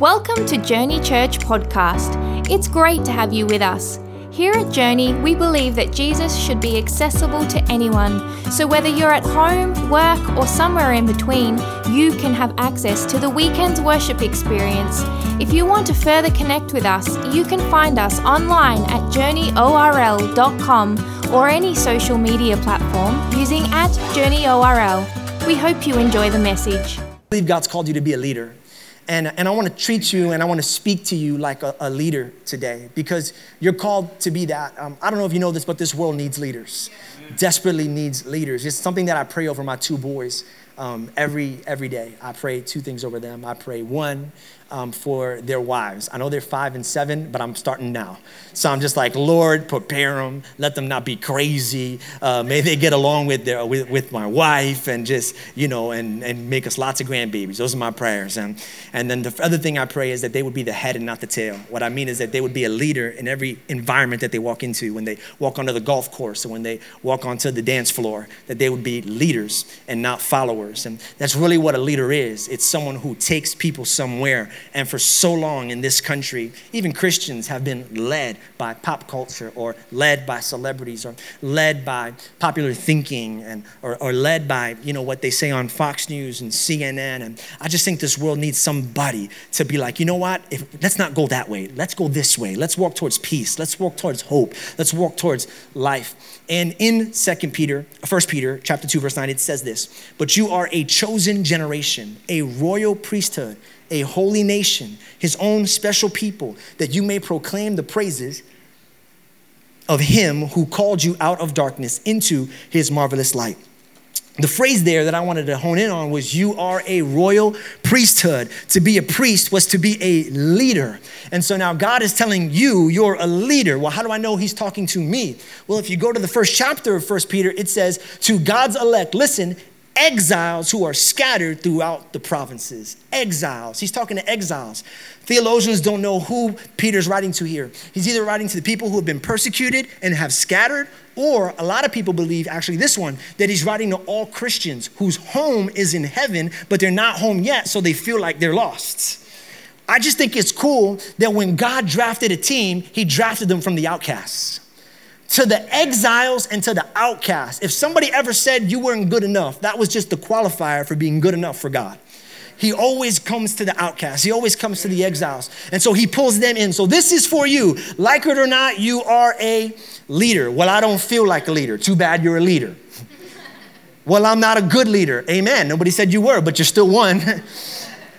Welcome to Journey Church Podcast. It's great to have you with us. Here at Journey, we believe that Jesus should be accessible to anyone. So whether you're at home, work, or somewhere in between, you can have access to the weekend's worship experience. If you want to further connect with us, you can find us online at journeyorl.com or any social media platform using at journeyorl. We hope you enjoy the message. I believe God's called you to be a leader. And, and I want to treat you and I want to speak to you like a, a leader today because you're called to be that. Um, I don't know if you know this, but this world needs leaders, desperately needs leaders. It's something that I pray over my two boys um, every, every day. I pray two things over them. I pray one, um, for their wives. I know they're five and seven, but I'm starting now. So I'm just like, Lord, prepare them. Let them not be crazy. Uh, may they get along with, their, with, with my wife and just, you know, and, and make us lots of grandbabies. Those are my prayers. And, and then the other thing I pray is that they would be the head and not the tail. What I mean is that they would be a leader in every environment that they walk into. When they walk onto the golf course or when they walk onto the dance floor, that they would be leaders and not followers. And that's really what a leader is. It's someone who takes people somewhere and for so long in this country, even Christians have been led by pop culture or led by celebrities or led by popular thinking and, or, or led by, you know, what they say on Fox News and CNN. And I just think this world needs somebody to be like, you know what? If, let's not go that way. Let's go this way. Let's walk towards peace. Let's walk towards hope. Let's walk towards life. And in Second Peter, First Peter, chapter 2, verse 9, it says this, but you are a chosen generation, a royal priesthood a holy nation, his own special people, that you may proclaim the praises of him who called you out of darkness into his marvelous light. The phrase there that I wanted to hone in on was you are a royal priesthood. To be a priest was to be a leader. And so now God is telling you you're a leader. Well, how do I know he's talking to me? Well, if you go to the first chapter of First Peter, it says, To God's elect, listen, exiles who are scattered throughout the provinces. Exiles. He's talking to exiles. Theologians don't know who Peter's writing to here. He's either writing to the people who have been persecuted and have scattered, or a lot of people believe, actually, this one, that he's writing to all Christians whose home is in heaven, but they're not home yet, so they feel like they're lost. I just think it's cool that when God drafted a team, he drafted them from the outcasts to the exiles and to the outcasts. If somebody ever said you weren't good enough, that was just the qualifier for being good enough for God. He always comes to the outcasts. He always comes to the exiles. And so he pulls them in. So this is for you. Like it or not, you are a leader. Well, I don't feel like a leader. Too bad you're a leader. well, I'm not a good leader. Amen. Nobody said you were, but you're still one.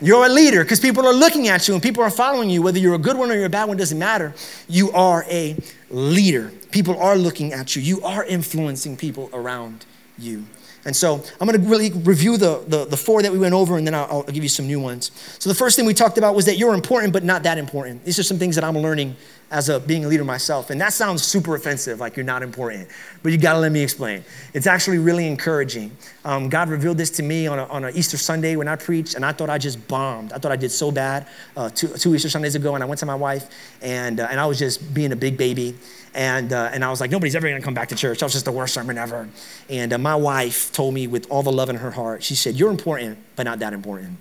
You're a leader because people are looking at you and people are following you. Whether you're a good one or you're a bad one doesn't matter. You are a leader. People are looking at you. You are influencing people around you. And so I'm going to really review the, the, the, four that we went over, and then I'll, I'll, give you some new ones. So the first thing we talked about was that you're important, but not that important. These are some things that I'm learning as a being a leader myself. And that sounds super offensive, like you're not important. But you gotta let me explain. It's actually really encouraging. Um, God revealed this to me on, a, on an Easter Sunday when I preached, and I thought I just bombed. I thought I did so bad uh, two, two Easter Sundays ago, and I went to my wife, and, uh, and I was just being a big baby. And, uh, and I was like, nobody's ever gonna come back to church. That was just the worst sermon ever. And uh, my wife told me with all the love in her heart, she said, You're important, but not that important.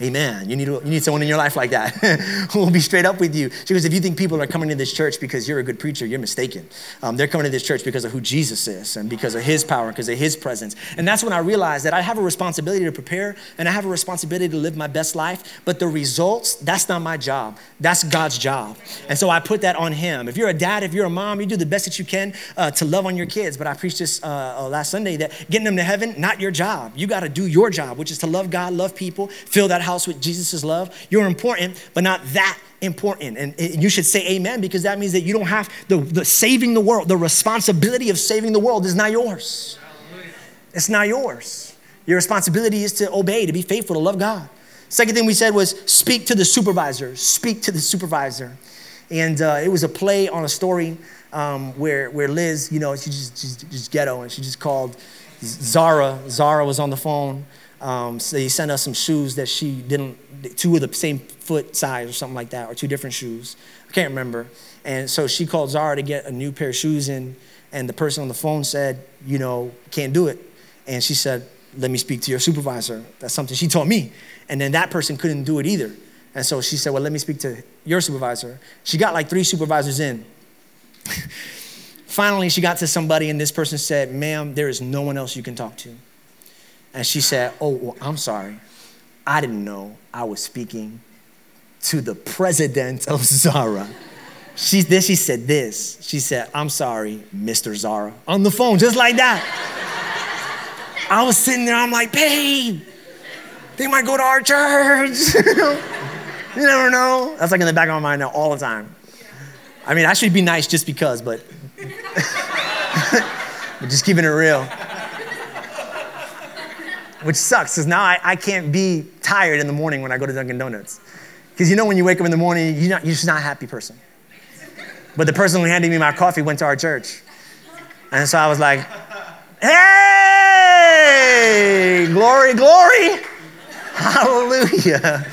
Amen. You need, you need someone in your life like that who will be straight up with you. She goes, if you think people are coming to this church because you're a good preacher, you're mistaken. Um, they're coming to this church because of who Jesus is and because of his power, and because of his presence. And that's when I realized that I have a responsibility to prepare and I have a responsibility to live my best life. But the results, that's not my job. That's God's job. And so I put that on him. If you're a dad, if you're a mom, you do the best that you can uh, to love on your kids. But I preached this uh, uh last Sunday that getting them to heaven, not your job. You got to do your job, which is to love God, love people, fill that house with Jesus' love. You're important, but not that important. And you should say amen because that means that you don't have the, the saving the world, the responsibility of saving the world is not yours. It's not yours. Your responsibility is to obey, to be faithful, to love God. Second thing we said was speak to the supervisor. Speak to the supervisor. And uh, it was a play on a story um, where, where Liz, you know, she just, she's just ghetto and she just called Zara. Zara was on the phone um, so they sent us some shoes that she didn't, two of the same foot size or something like that, or two different shoes. I can't remember. And so she called Zara to get a new pair of shoes in, and the person on the phone said, you know, can't do it. And she said, let me speak to your supervisor. That's something she told me. And then that person couldn't do it either. And so she said, Well, let me speak to your supervisor. She got like three supervisors in. Finally, she got to somebody, and this person said, Ma'am, there is no one else you can talk to. And she said, Oh, well, I'm sorry. I didn't know I was speaking to the president of Zara. She, then she said this. She said, I'm sorry, Mr. Zara, on the phone, just like that. I was sitting there, I'm like, babe, they might go to our church. you never know. That's like in the back of my mind now all the time. I mean, I should be nice just because, but, but just keeping it real. Which sucks, because now I, I can't be tired in the morning when I go to Dunkin' Donuts. Because you know when you wake up in the morning, you're, not, you're just not a happy person. But the person who handed me my coffee went to our church. And so I was like, hey, glory, glory, hallelujah.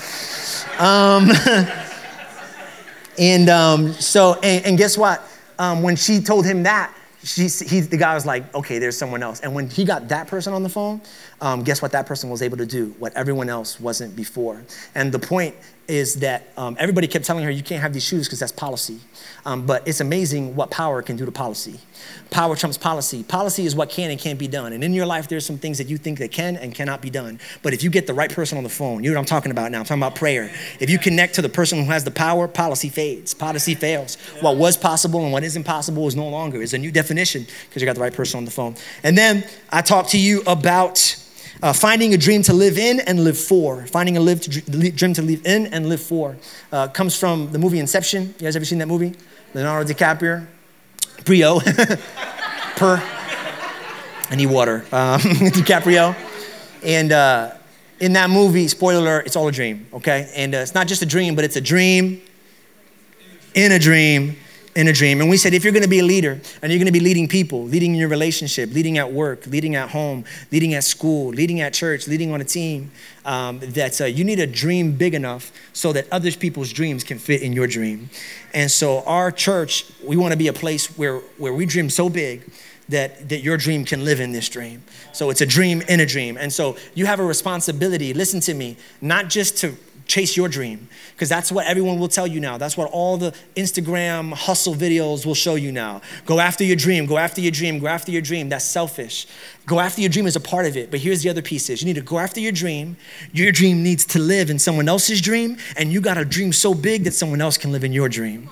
Um, and um, so, and, and, guess what? Um, when she told him that, she, he, the guy was like, okay, there's someone else. And when he got that person on the phone, um, guess what that person was able to do? What everyone else wasn't before. And the point is that um, everybody kept telling her, you can't have these shoes because that's policy. Um, but it's amazing what power can do to policy. Power trumps policy. Policy is what can and can't be done. And in your life, there's some things that you think that can and cannot be done. But if you get the right person on the phone, you know what I'm talking about now. I'm talking about prayer. If you connect to the person who has the power, policy fades, policy fails. What was possible and what isn't possible is no longer. It's a new definition because you got the right person on the phone. And then I talked to you about uh, finding a dream to live in and live for. Finding a live to, dream to live in and live for uh, comes from the movie Inception. You guys ever seen that movie? Leonardo DiCaprio, Brio, per. I need water. Um, DiCaprio, and uh, in that movie, spoiler alert, it's all a dream. Okay, and uh, it's not just a dream, but it's a dream in a dream in a dream. And we said, if you're going to be a leader and you're going to be leading people, leading in your relationship, leading at work, leading at home, leading at school, leading at church, leading on a team, um, that uh, you need a dream big enough so that other people's dreams can fit in your dream. And so, our church, we want to be a place where, where we dream so big that, that your dream can live in this dream. So it's a dream in a dream. And so you have a responsibility, listen to me, not just to chase your dream. Because that's what everyone will tell you now. That's what all the instagram hustle videos will show you now. Go after your dream go after your dream go after your dream. That's selfish. Go after your dream is a part of it but here's the other pieces you need to go after your dream. Your dream needs to live in someone else's dream and you got a dream so big that someone else can live in your dream.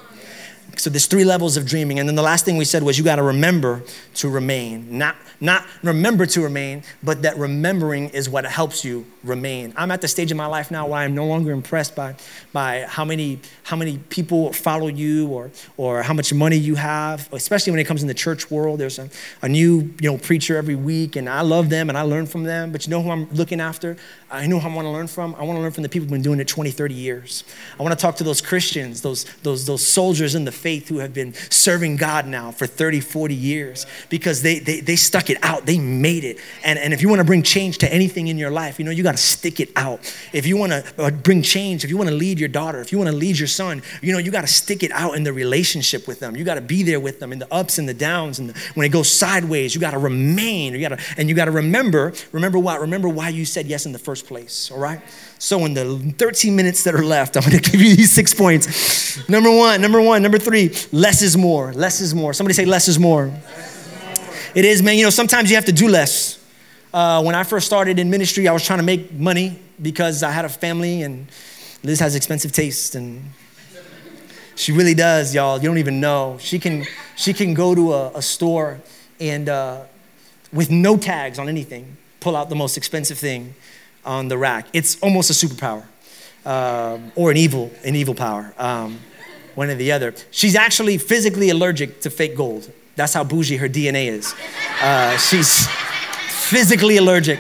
So there's three levels of dreaming and then the last thing we said was you got to remember to remain. Not not remember to remain, but that remembering is what helps you remain. I'm at the stage in my life now where I'm no longer impressed by, by how, many, how many people follow you or, or how much money you have, especially when it comes in the church world. There's a, a new you know, preacher every week, and I love them and I learn from them. But you know who I'm looking after? I know who I want to learn from. I want to learn from the people who've been doing it 20, 30 years. I want to talk to those Christians, those, those, those soldiers in the faith who have been serving God now for 30, 40 years because they, they, they stuck it out. They made it. And, and if you want to bring change to anything in your life, you know, you got to stick it out. If you want to uh, bring change, if you want to lead your daughter, if you want to lead your son, you know, you got to stick it out in the relationship with them. You got to be there with them in the ups and the downs. And the, when it goes sideways, you got to remain. You got to, and you got to remember, remember what? Remember why you said yes in the first place, all right? So, in the 13 minutes that are left, I'm gonna give you these six points. Number one, number one, number three, less is more. Less is more. Somebody say, less is more. Less is more. It is, man. You know, sometimes you have to do less. Uh, when I first started in ministry, I was trying to make money because I had a family, and Liz has expensive taste, and she really does, y'all. You don't even know. She can, she can go to a, a store and uh, with no tags on anything, pull out the most expensive thing on the rack. It's almost a superpower um, or an evil, an evil power, um, one or the other. She's actually physically allergic to fake gold. That's how bougie her DNA is. Uh, she's physically allergic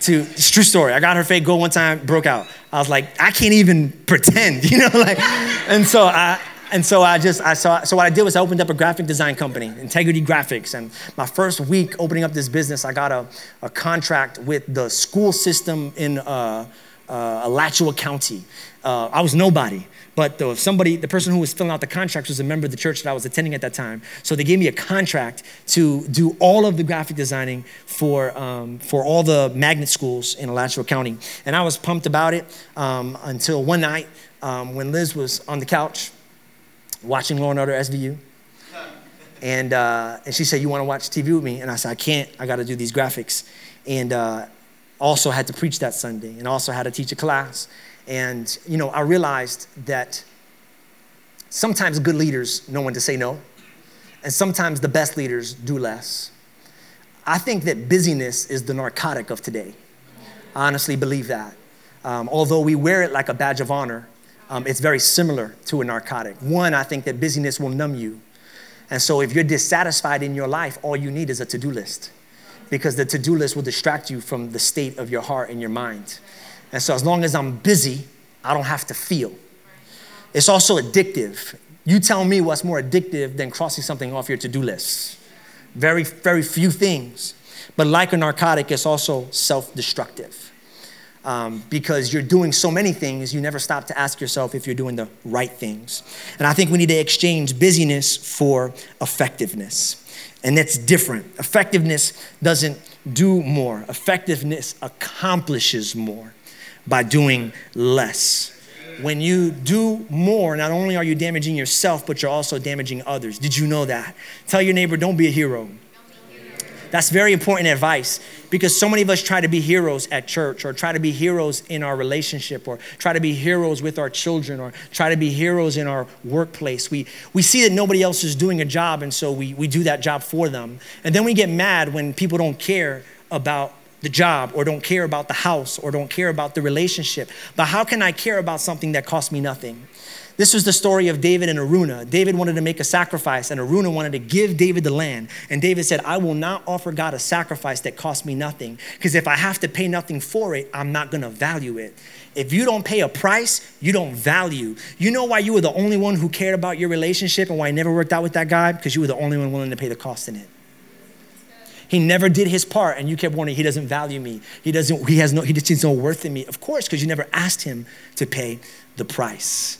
to, it's true story. I got her fake gold one time, broke out. I was like, I can't even pretend, you know, like, and so I, and so I just, I saw, so what I did was I opened up a graphic design company, Integrity Graphics. And my first week opening up this business, I got a, a contract with the school system in uh, uh, Alachua County. Uh, I was nobody. But the, somebody, the person who was filling out the contracts was a member of the church that I was attending at that time. So they gave me a contract to do all of the graphic designing for, um, for all the magnet schools in Alachua County. And I was pumped about it um, until one night um, when Liz was on the couch watching Law and Order SVU. And, uh, and she said, You want to watch TV with me? And I said, I can't. I got to do these graphics. And uh, also had to preach that Sunday and also had to teach a class. And, you know, I realized that sometimes good leaders know when to say no, and sometimes the best leaders do less. I think that busyness is the narcotic of today. I honestly believe that. Um, although we wear it like a badge of honor, um, it's very similar to a narcotic. One, I think that busyness will numb you. And so if you're dissatisfied in your life, all you need is a to do list because the to do list will distract you from the state of your heart and your mind. And so as long as I'm busy, I don't have to feel. It's also addictive. You tell me what's more addictive than crossing something off your to do list. Very, very few things. But like a narcotic, it's also self destructive. Um, because you're doing so many things, you never stop to ask yourself if you're doing the right things. And I think we need to exchange busyness for effectiveness. And that's different. Effectiveness doesn't do more, effectiveness accomplishes more by doing less. When you do more, not only are you damaging yourself, but you're also damaging others. Did you know that? Tell your neighbor, don't be a hero. That's very important advice because so many of us try to be heroes at church or try to be heroes in our relationship or try to be heroes with our children or try to be heroes in our workplace. We, we see that nobody else is doing a job and so we, we do that job for them. And then we get mad when people don't care about the job or don't care about the house or don't care about the relationship. But how can I care about something that costs me nothing? This was the story of David and Araunah. David wanted to make a sacrifice, and Araunah wanted to give David the land. And David said, I will not offer God a sacrifice that costs me nothing, because if I have to pay nothing for it, I'm not gonna value it. If you don't pay a price, you don't value. You know why you were the only one who cared about your relationship and why it never worked out with that guy? Because you were the only one willing to pay the cost in it. He never did his part, and you kept warning, he doesn't value me. He doesn't, he has no, he just sees no worth in me. Of course, because you never asked him to pay the price.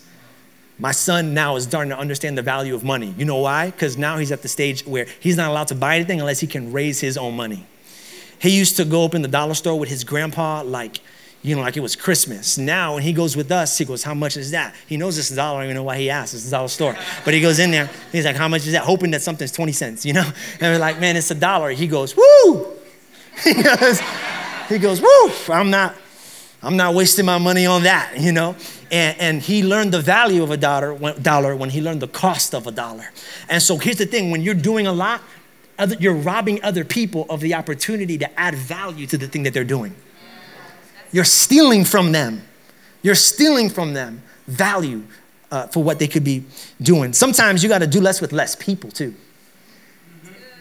My son now is starting to understand the value of money. You know why? Because now he's at the stage where he's not allowed to buy anything unless he can raise his own money. He used to go up in the dollar store with his grandpa, like, you know, like it was Christmas. Now, when he goes with us, he goes, How much is that? He knows it's a dollar. I don't even know why he asks. It's a dollar store. But he goes in there, he's like, How much is that? Hoping that something's 20 cents, you know? And we're like, Man, it's a dollar. He goes, Woo! he goes, he goes, Woo! I'm not, I'm not wasting my money on that, you know? And, and he learned the value of a dollar when, dollar when he learned the cost of a dollar. And so here's the thing when you're doing a lot, other, you're robbing other people of the opportunity to add value to the thing that they're doing. You're stealing from them. You're stealing from them value uh, for what they could be doing. Sometimes you got to do less with less people, too.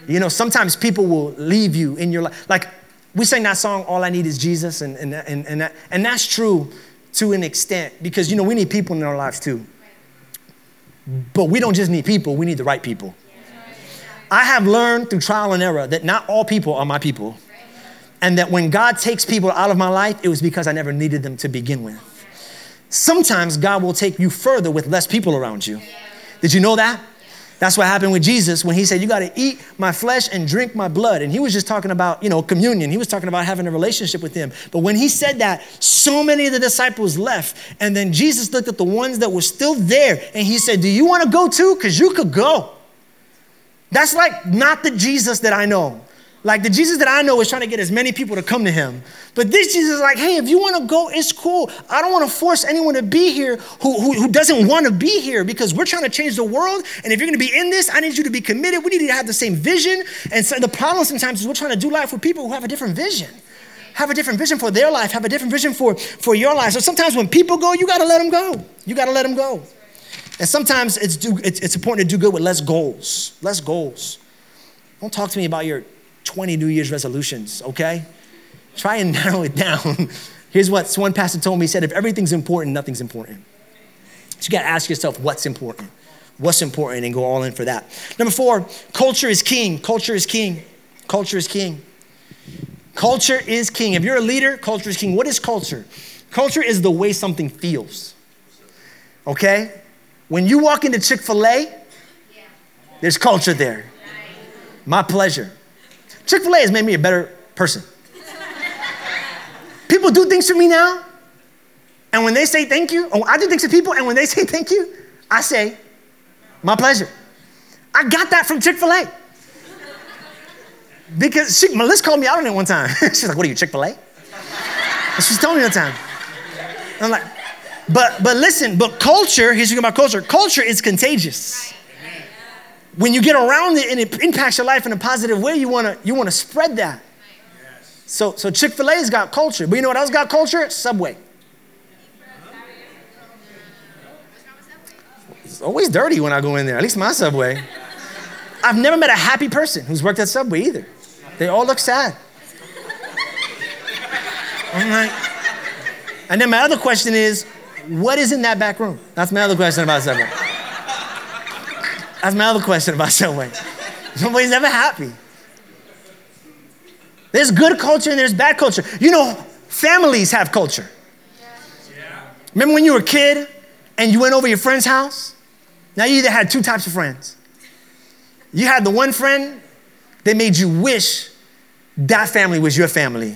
You know, sometimes people will leave you in your life. Like we sang that song, All I Need is Jesus, and, and, and, and, that, and that's true to an extent because, you know, we need people in our lives too. But we don't just need people, we need the right people. I have learned through trial and error that not all people are my people. And that when God takes people out of my life, it was because I never needed them to begin with. Sometimes God will take you further with less people around you. Did you know that? That's what happened with Jesus when he said, You got to eat my flesh and drink my blood. And he was just talking about, you know, communion. He was talking about having a relationship with him. But when he said that, so many of the disciples left. And then Jesus looked at the ones that were still there and he said, Do you want to go too? Because you could go. That's like not the Jesus that I know. Like the Jesus that I know is trying to get as many people to come to him. But this Jesus is like, hey, if you want to go, it's cool. I don't want to force anyone to be here who, who, who doesn't want to be here because we're trying to change the world. And if you're going to be in this, I need you to be committed. We need to have the same vision. And so the problem sometimes is we're trying to do life with people who have a different vision. Have a different vision for their life, have a different vision for, for your life. So sometimes when people go, you got to let them go. You got to let them go. And sometimes it's, do, it's, it's important to do good with less goals. Less goals. Don't talk to me about your 20 New Year's resolutions, okay? Try and narrow it down. Here's what one pastor told me. He said, if everything's important, nothing's important. So you gotta ask yourself what's important. What's important and go all in for that. Number four, culture is king. Culture is king. Culture is king. Culture is king. If you're a leader, culture is king. What is culture? Culture is the way something feels. Okay? When you walk into Chick fil A, there's culture there. My pleasure. Chick fil A has made me a better person. People do things for me now, and when they say thank you, oh, I do things to people, and when they say thank you, I say, my pleasure. I got that from Chick fil A. Because she, Melissa called me out on it one time. She's like, what are you, Chick fil A? She's telling me one time. I'm like, but but listen, but culture, here's the thing about culture. Culture is contagious. When you get around it and it impacts your life in a positive way, you wanna you wanna spread that. So so Chick-fil-A's got culture. But you know what else got culture? Subway. It's always dirty when I go in there, at least my Subway. I've never met a happy person who's worked at Subway either. They all look sad. I'm like, and then my other question is, what is in that back room? That's my other question about Subway. That's my other question about Subway. Nobody's ever happy. There's good culture and there's bad culture. You know, families have culture. Remember when you were a kid and you went over your friend's house? Now you either had two types of friends. You had the one friend that made you wish that family was your family.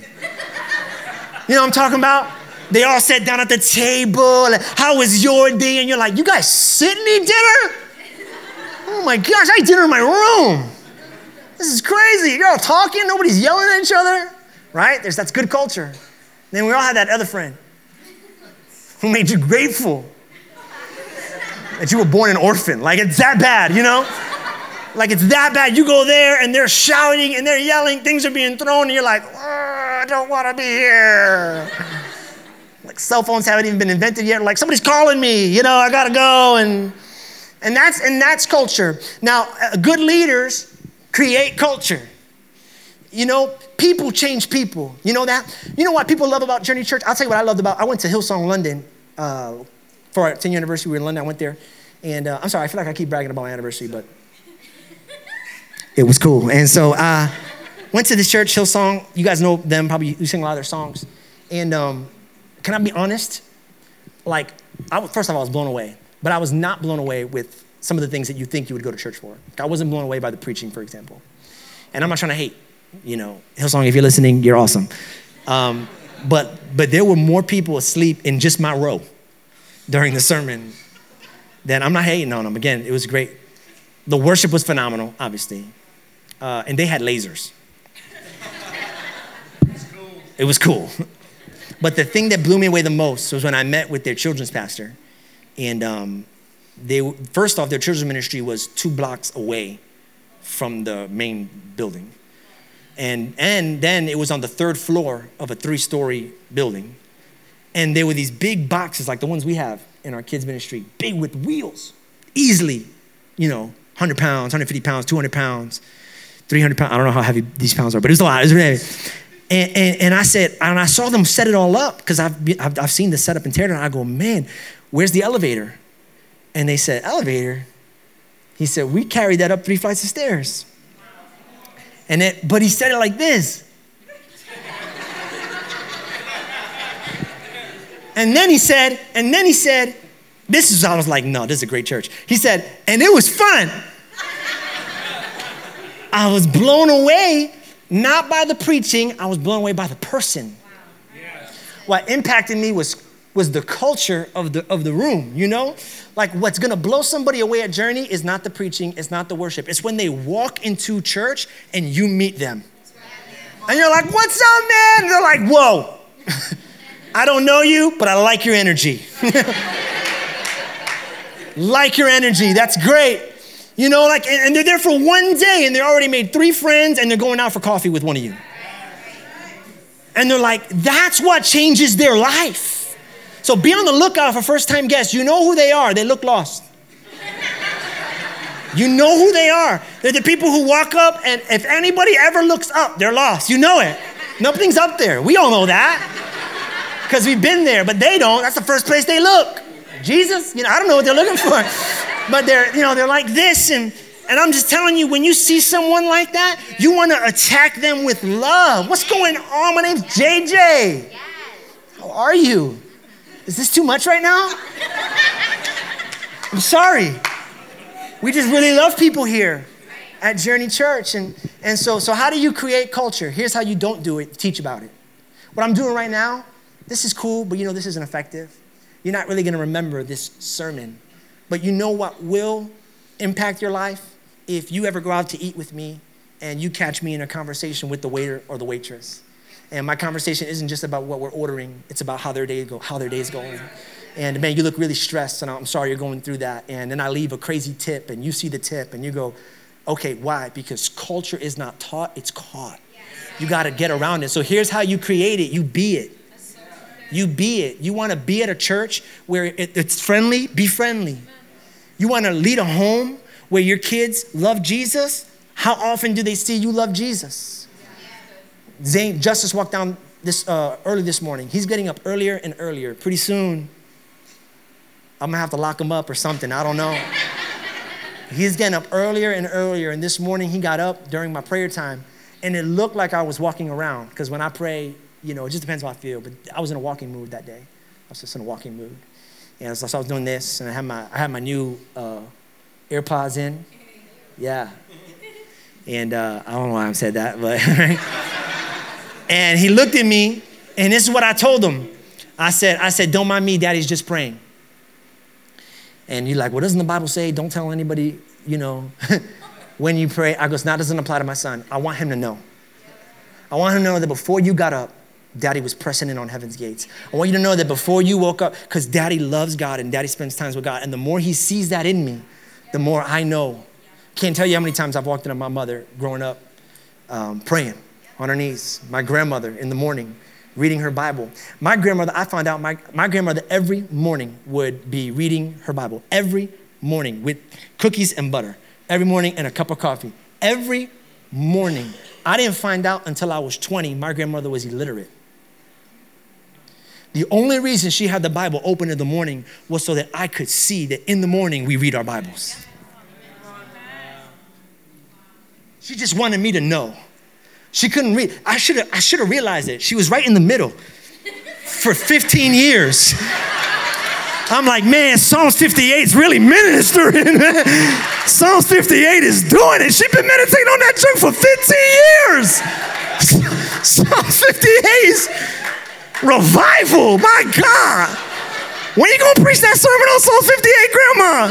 You know what I'm talking about? They all sat down at the table. How was your day? And you're like, you guys sitting eat dinner? Oh my gosh, I eat dinner in my room. This is crazy. You're all talking, nobody's yelling at each other, right? There's that's good culture. Then we all had that other friend who made you grateful that you were born an orphan. Like it's that bad, you know? Like it's that bad. You go there and they're shouting and they're yelling, things are being thrown, and you're like, I don't want to be here. Like cell phones haven't even been invented yet. Like somebody's calling me, you know, I gotta go. And and that's and that's culture. Now, uh, good leaders create culture. You know, people change people. You know that? You know what people love about Journey Church? I'll tell you what I loved about. I went to Hillsong London uh, for our 10 year anniversary. We were in London. I went there, and uh, I'm sorry. I feel like I keep bragging about my anniversary, but it was cool. And so I uh, went to this church, Hillsong. You guys know them. Probably you sing a lot of their songs. And um, can I be honest? Like, I, first of all, I was blown away, but I was not blown away with some of the things that you think you would go to church for. I wasn't blown away by the preaching, for example. And I'm not trying to hate, you know, Hillsong, if you're listening, you're awesome. Um, but, but there were more people asleep in just my row during the sermon than I'm not hating on them. Again, it was great. The worship was phenomenal, obviously. Uh, and they had lasers. It was cool. But the thing that blew me away the most was when I met with their children's pastor. And um, they, first off, their children's ministry was two blocks away from the main building. And, and then it was on the third floor of a three story building. And there were these big boxes, like the ones we have in our kids' ministry, big with wheels, easily, you know, 100 pounds, 150 pounds, 200 pounds, 300 pounds. I don't know how heavy these pounds are, but it was a lot. It was really. And, and, and, I said, and I saw them set it all up because I've, I've, I've, seen the setup and teardown. I go, man, where's the elevator? And they said, elevator? He said, we carried that up three flights of stairs. And it, but he said it like this. and then he said, and then he said, this is, I was like, no, this is a great church. He said, and it was fun. I was blown away not by the preaching, I was blown away by the person. What impacted me was, was the culture of the, of the room, you know? Like what's gonna blow somebody away at Journey is not the preaching, it's not the worship. It's when they walk into church and you meet them. And you're like, what's up, man? And they're like, whoa. I don't know you, but I like your energy. like your energy. That's great. You know, like, and they're there for one day and they already made three friends and they're going out for coffee with one of you. And they're like, that's what changes their life. So be on the lookout for first time guests. You know who they are, they look lost. You know who they are. They're the people who walk up, and if anybody ever looks up, they're lost. You know it. Nothing's up there. We all know that because we've been there, but they don't. That's the first place they look. Jesus, you know, I don't know what they're looking for but they're, you know, they're like this. And, and I'm just telling you, when you see someone like that, you want to attack them with love. What's going on? My name's JJ. How are you? Is this too much right now? I'm sorry. We just really love people here at Journey Church. And, and so, so, how do you create culture? Here's how you don't do it teach about it. What I'm doing right now, this is cool, but you know, this isn't effective. You're not really gonna remember this sermon. But you know what will impact your life? If you ever go out to eat with me and you catch me in a conversation with the waiter or the waitress. And my conversation isn't just about what we're ordering, it's about how their day go, how their day is going. And man, you look really stressed, and I'm sorry you're going through that. And then I leave a crazy tip, and you see the tip, and you go, okay, why? Because culture is not taught, it's caught. You got to get around it. So here's how you create it you be it. You be it. You want to be at a church where it, it's friendly? Be friendly. You want to lead a home where your kids love Jesus? How often do they see you love Jesus? Zane Justice walked down this uh, early this morning. He's getting up earlier and earlier. Pretty soon, I'm gonna have to lock him up or something. I don't know. He's getting up earlier and earlier. And this morning, he got up during my prayer time, and it looked like I was walking around. Because when I pray, you know, it just depends how I feel. But I was in a walking mood that day. I was just in a walking mood. And so I was doing this, and I had my, I had my new uh, AirPods in. Yeah. And uh, I don't know why I said that, but. and he looked at me, and this is what I told him. I said, I said, don't mind me, daddy's just praying. And he's like, well, doesn't the Bible say don't tell anybody, you know, when you pray? I goes, that doesn't apply to my son. I want him to know. I want him to know that before you got up, Daddy was pressing in on heaven's gates. I want you to know that before you woke up, because Daddy loves God and Daddy spends times with God, and the more he sees that in me, the more I know. Can't tell you how many times I've walked into my mother growing up um, praying on her knees. My grandmother in the morning reading her Bible. My grandmother, I found out my, my grandmother every morning would be reading her Bible. Every morning with cookies and butter. Every morning and a cup of coffee. Every morning. I didn't find out until I was 20 my grandmother was illiterate. The only reason she had the Bible open in the morning was so that I could see that in the morning we read our Bibles. She just wanted me to know. She couldn't read. I should have I should have realized it. She was right in the middle for 15 years. I'm like, man, Psalms 58 is really ministering. Psalms 58 is doing it. She's been meditating on that junk for 15 years. Psalms 58 is Revival, my God. When you gonna preach that sermon on Psalm 58, Grandma?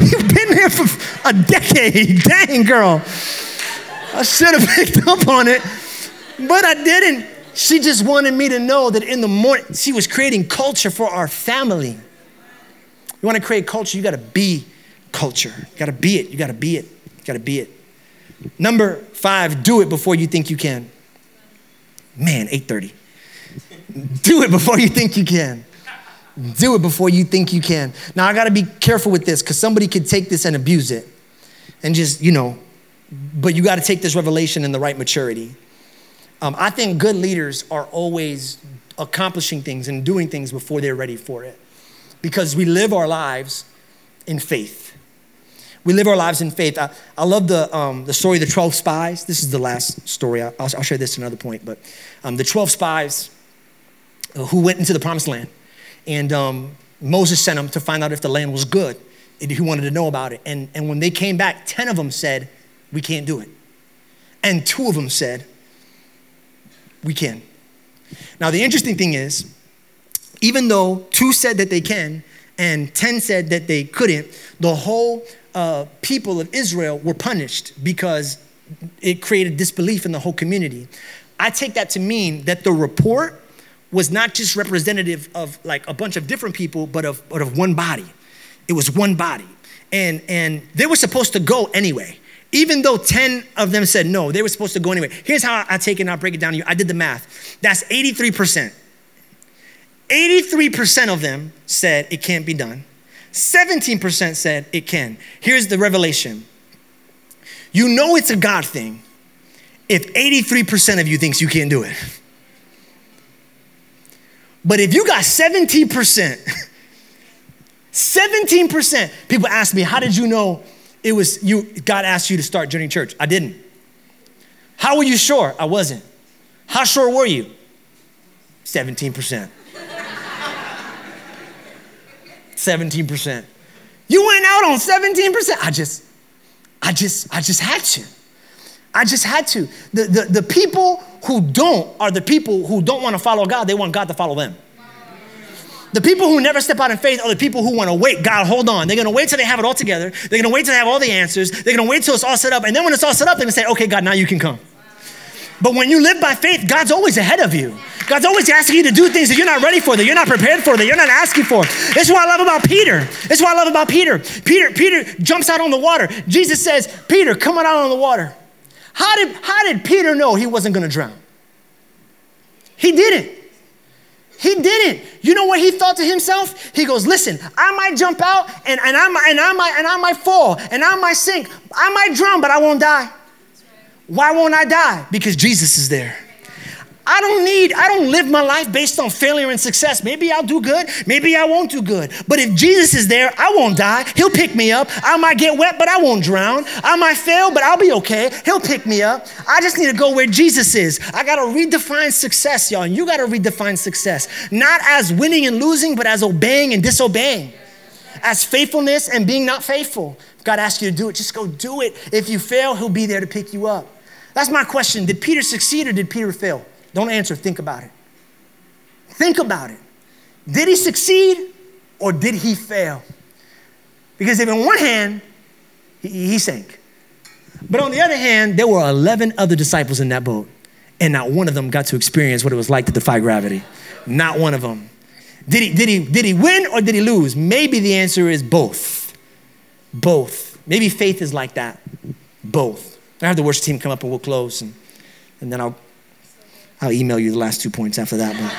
You've been there for a decade. Dang, girl. I should have picked up on it, but I didn't. She just wanted me to know that in the morning, she was creating culture for our family. You wanna create culture, you gotta be culture. You gotta be it, you gotta be it, you gotta be it. Number five, do it before you think you can. Man, 8:30. Do it before you think you can. Do it before you think you can. Now, I gotta be careful with this because somebody could take this and abuse it and just, you know, but you gotta take this revelation in the right maturity. Um, I think good leaders are always accomplishing things and doing things before they're ready for it because we live our lives in faith. We live our lives in faith. I, I love the, um, the story of the 12 spies. This is the last story. I'll, I'll share this another point. But um, the 12 spies who went into the promised land. And um, Moses sent them to find out if the land was good. He wanted to know about it. And, and when they came back, 10 of them said, We can't do it. And two of them said, We can. Now, the interesting thing is, even though two said that they can and 10 said that they couldn't, the whole uh, people of Israel were punished because it created disbelief in the whole community. I take that to mean that the report was not just representative of like a bunch of different people, but of, but of one body. It was one body. And, and they were supposed to go anyway. Even though 10 of them said no, they were supposed to go anyway. Here's how I take it and I'll break it down to you. I did the math. That's 83%. 83% of them said it can't be done. 17% said it can. Here's the revelation. You know it's a God thing if 83% of you thinks you can't do it. But if you got 17%, 17%, people ask me, how did you know it was you, God asked you to start Journey Church? I didn't. How were you sure? I wasn't. How sure were you? 17%. 17%. You went out on 17%. I just, I just, I just had to. I just had to. The, the, the people who don't are the people who don't want to follow God, they want God to follow them. The people who never step out in faith are the people who want to wait. God, hold on. They're going to wait till they have it all together. They're going to wait till they have all the answers. They're going to wait till it's all set up. And then when it's all set up, they're going to say, okay, God, now you can come. But when you live by faith, God's always ahead of you. God's always asking you to do things that you're not ready for, that you're not prepared for, that you're not asking for. That's what I love about Peter. That's what I love about Peter. Peter, Peter jumps out on the water. Jesus says, Peter, come on out on the water. How did, how did Peter know he wasn't gonna drown? He didn't. He didn't. You know what he thought to himself? He goes, listen, I might jump out and, and, I, might, and, I, might, and I might fall and I might sink. I might drown, but I won't die. Why won't I die? Because Jesus is there. I don't need, I don't live my life based on failure and success. Maybe I'll do good, maybe I won't do good. But if Jesus is there, I won't die. He'll pick me up. I might get wet, but I won't drown. I might fail, but I'll be okay. He'll pick me up. I just need to go where Jesus is. I got to redefine success, y'all. And you got to redefine success, not as winning and losing, but as obeying and disobeying, as faithfulness and being not faithful. If God asks you to do it, just go do it. If you fail, He'll be there to pick you up. That's my question. Did Peter succeed or did Peter fail? Don't answer, think about it. Think about it. Did he succeed or did he fail? Because if in one hand, he, he sank. But on the other hand, there were 11 other disciples in that boat, and not one of them got to experience what it was like to defy gravity. Not one of them. Did he, did he, did he win or did he lose? Maybe the answer is both. Both. Maybe faith is like that. Both. I have the worship team come up and we'll close, and, and then I'll I'll email you the last two points after that. But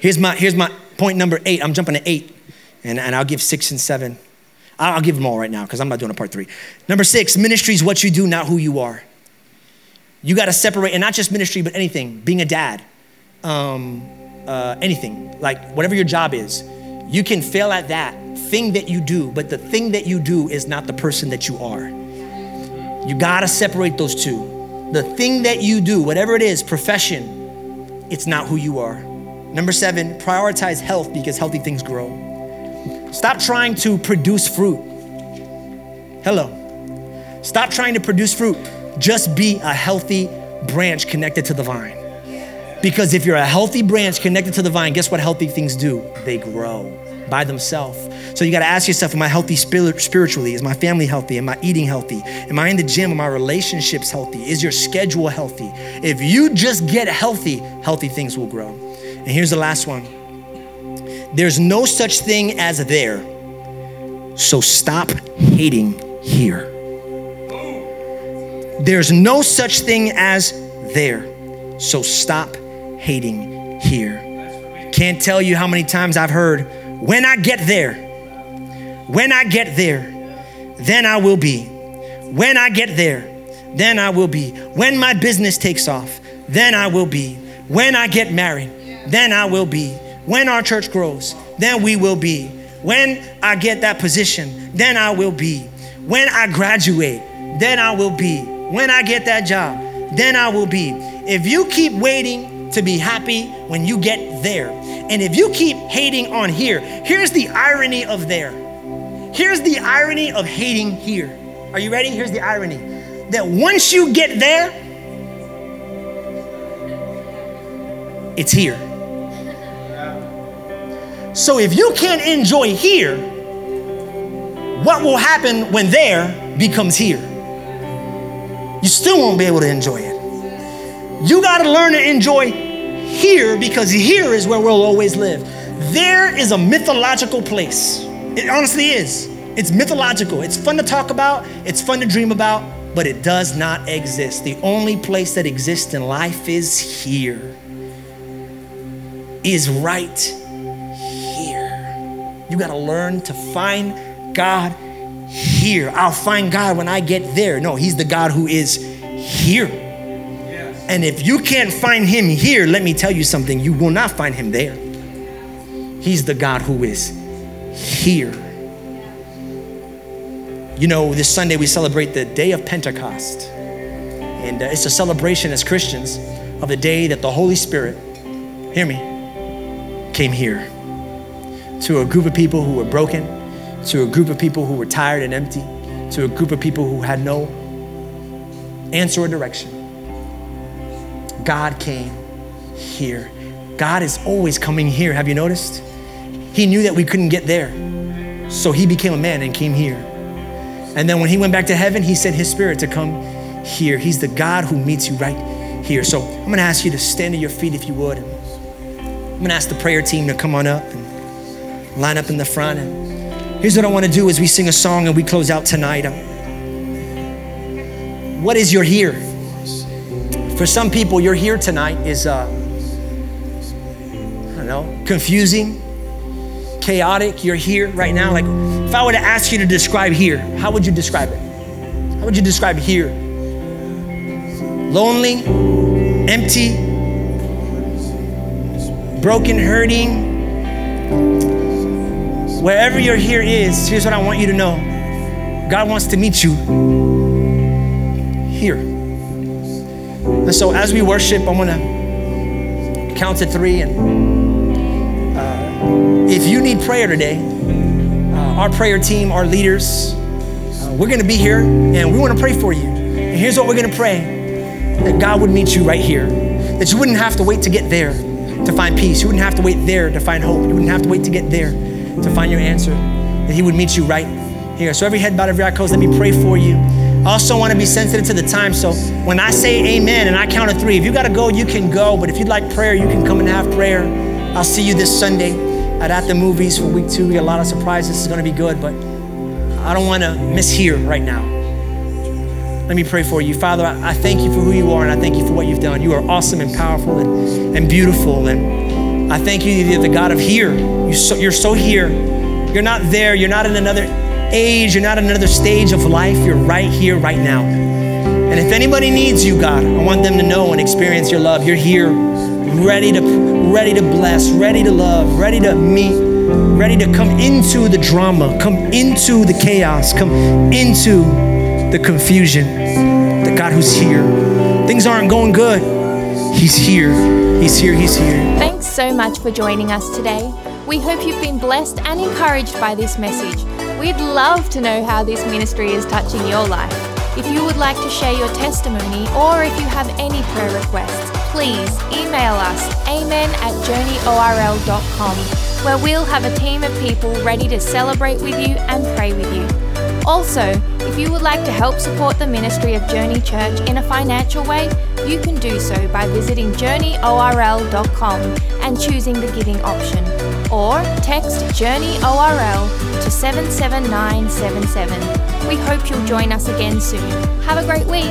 here's my here's my point number eight. I'm jumping to eight, and, and I'll give six and seven. I'll, give them all right now because I'm not doing a part three. Number six, ministry is what you do, not who you are. You got to separate, and not just ministry, but anything. Being a dad, um, uh, anything like whatever your job is, you can fail at that thing that you do, but the thing that you do is not the person that you are. You got to separate those two the thing that you do, whatever it is, profession, it's not who you are. Number seven, prioritize health because healthy things grow. Stop trying to produce fruit. Hello. Stop trying to produce fruit. Just be a healthy branch connected to the vine. Because if you're a healthy branch connected to the vine, guess what healthy things do? They grow by themselves. So you got to ask yourself, am I healthy spiritually? Is my family healthy? Am I eating healthy? Am I in the gym? Are my relationships healthy? Is your schedule healthy? If you just get healthy, healthy things will grow. And here's the last one. There's no such thing as there. So stop hating here. There's no such thing as there. So stop hating here. Can't tell you how many times I've heard, when I get there, when I get there, then I will be. When I get there, then I will be. When my business takes off, then I will be. When I get married, then I will be. When our church grows, then we will be. When I get that position, then I will be. When I graduate, then I will be. When I get that job, then I will be. If you keep waiting to be happy when you get there, and if you keep hating on here, here's the irony of there. Here's the irony of hating here. Are you ready? Here's the irony that once you get there, it's here. So if you can't enjoy here, what will happen when there becomes here? You still won't be able to enjoy it. You got to learn to enjoy here because here is where we'll always live. There is a mythological place. It honestly is. It's mythological. It's fun to talk about, it's fun to dream about, but it does not exist. The only place that exists in life is here, is right here. You got to learn to find God here. I'll find God when I get there. No, He's the God who is here. And if you can't find him here, let me tell you something, you will not find him there. He's the God who is here. You know, this Sunday we celebrate the day of Pentecost. And uh, it's a celebration as Christians of the day that the Holy Spirit, hear me, came here. to a group of people who were broken, to a group of people who were tired and empty, to a group of people who had no answer or direction. God came here. God is always coming here. Have you noticed? He knew that we couldn't get there. So he became a man and came here. And then when he went back to heaven, he sent his spirit to come here. He's the God who meets you right here. So I'm gonna ask you to stand to your feet if you would. I'm gonna ask the prayer team to come on up and line up in the front. And here's what I wanna do as we sing a song and we close out tonight. Um, what is your here? For some people, you're here tonight is, uh, I don't know, confusing, chaotic. You're here right now. Like, if I were to ask you to describe here, how would you describe it? How would you describe here? Lonely, empty, broken, hurting. Wherever your here is, here's what I want you to know God wants to meet you here. And so, as we worship, I'm going to count to three. And uh, if you need prayer today, uh, our prayer team, our leaders, uh, we're going to be here and we want to pray for you. And here's what we're going to pray that God would meet you right here, that you wouldn't have to wait to get there to find peace. You wouldn't have to wait there to find hope. You wouldn't have to wait to get there to find your answer, that He would meet you right here. So, every head bowed, every eye closed, let me pray for you. I also want to be sensitive to the time. So when I say amen and I count to three, if you got to go, you can go. But if you'd like prayer, you can come and have prayer. I'll see you this Sunday at At the Movies for week two. We got a lot of surprises. It's going to be good, but I don't want to miss here right now. Let me pray for you. Father, I thank you for who you are and I thank you for what you've done. You are awesome and powerful and, and beautiful. And I thank you, you're the God of here. You so, you're so here. You're not there. You're not in another age, you're not in another stage of life. You're right here, right now. And if anybody needs you, God, I want them to know and experience your love. You're here, ready to, ready to bless, ready to love, ready to meet, ready to come into the drama, come into the chaos, come into the confusion. The God who's here. Things aren't going good. He's here. He's here. He's here. Thanks so much for joining us today. We hope you've been blessed and encouraged by this message. We'd love to know how this ministry is touching your life. If you would like to share your testimony or if you have any prayer requests, please email us amen at journeyorl.com where we'll have a team of people ready to celebrate with you and pray with you. Also, if you would like to help support the ministry of Journey Church in a financial way, you can do so by visiting journeyorl.com and choosing the giving option. Or text JourneyORL to 77977. We hope you'll join us again soon. Have a great week.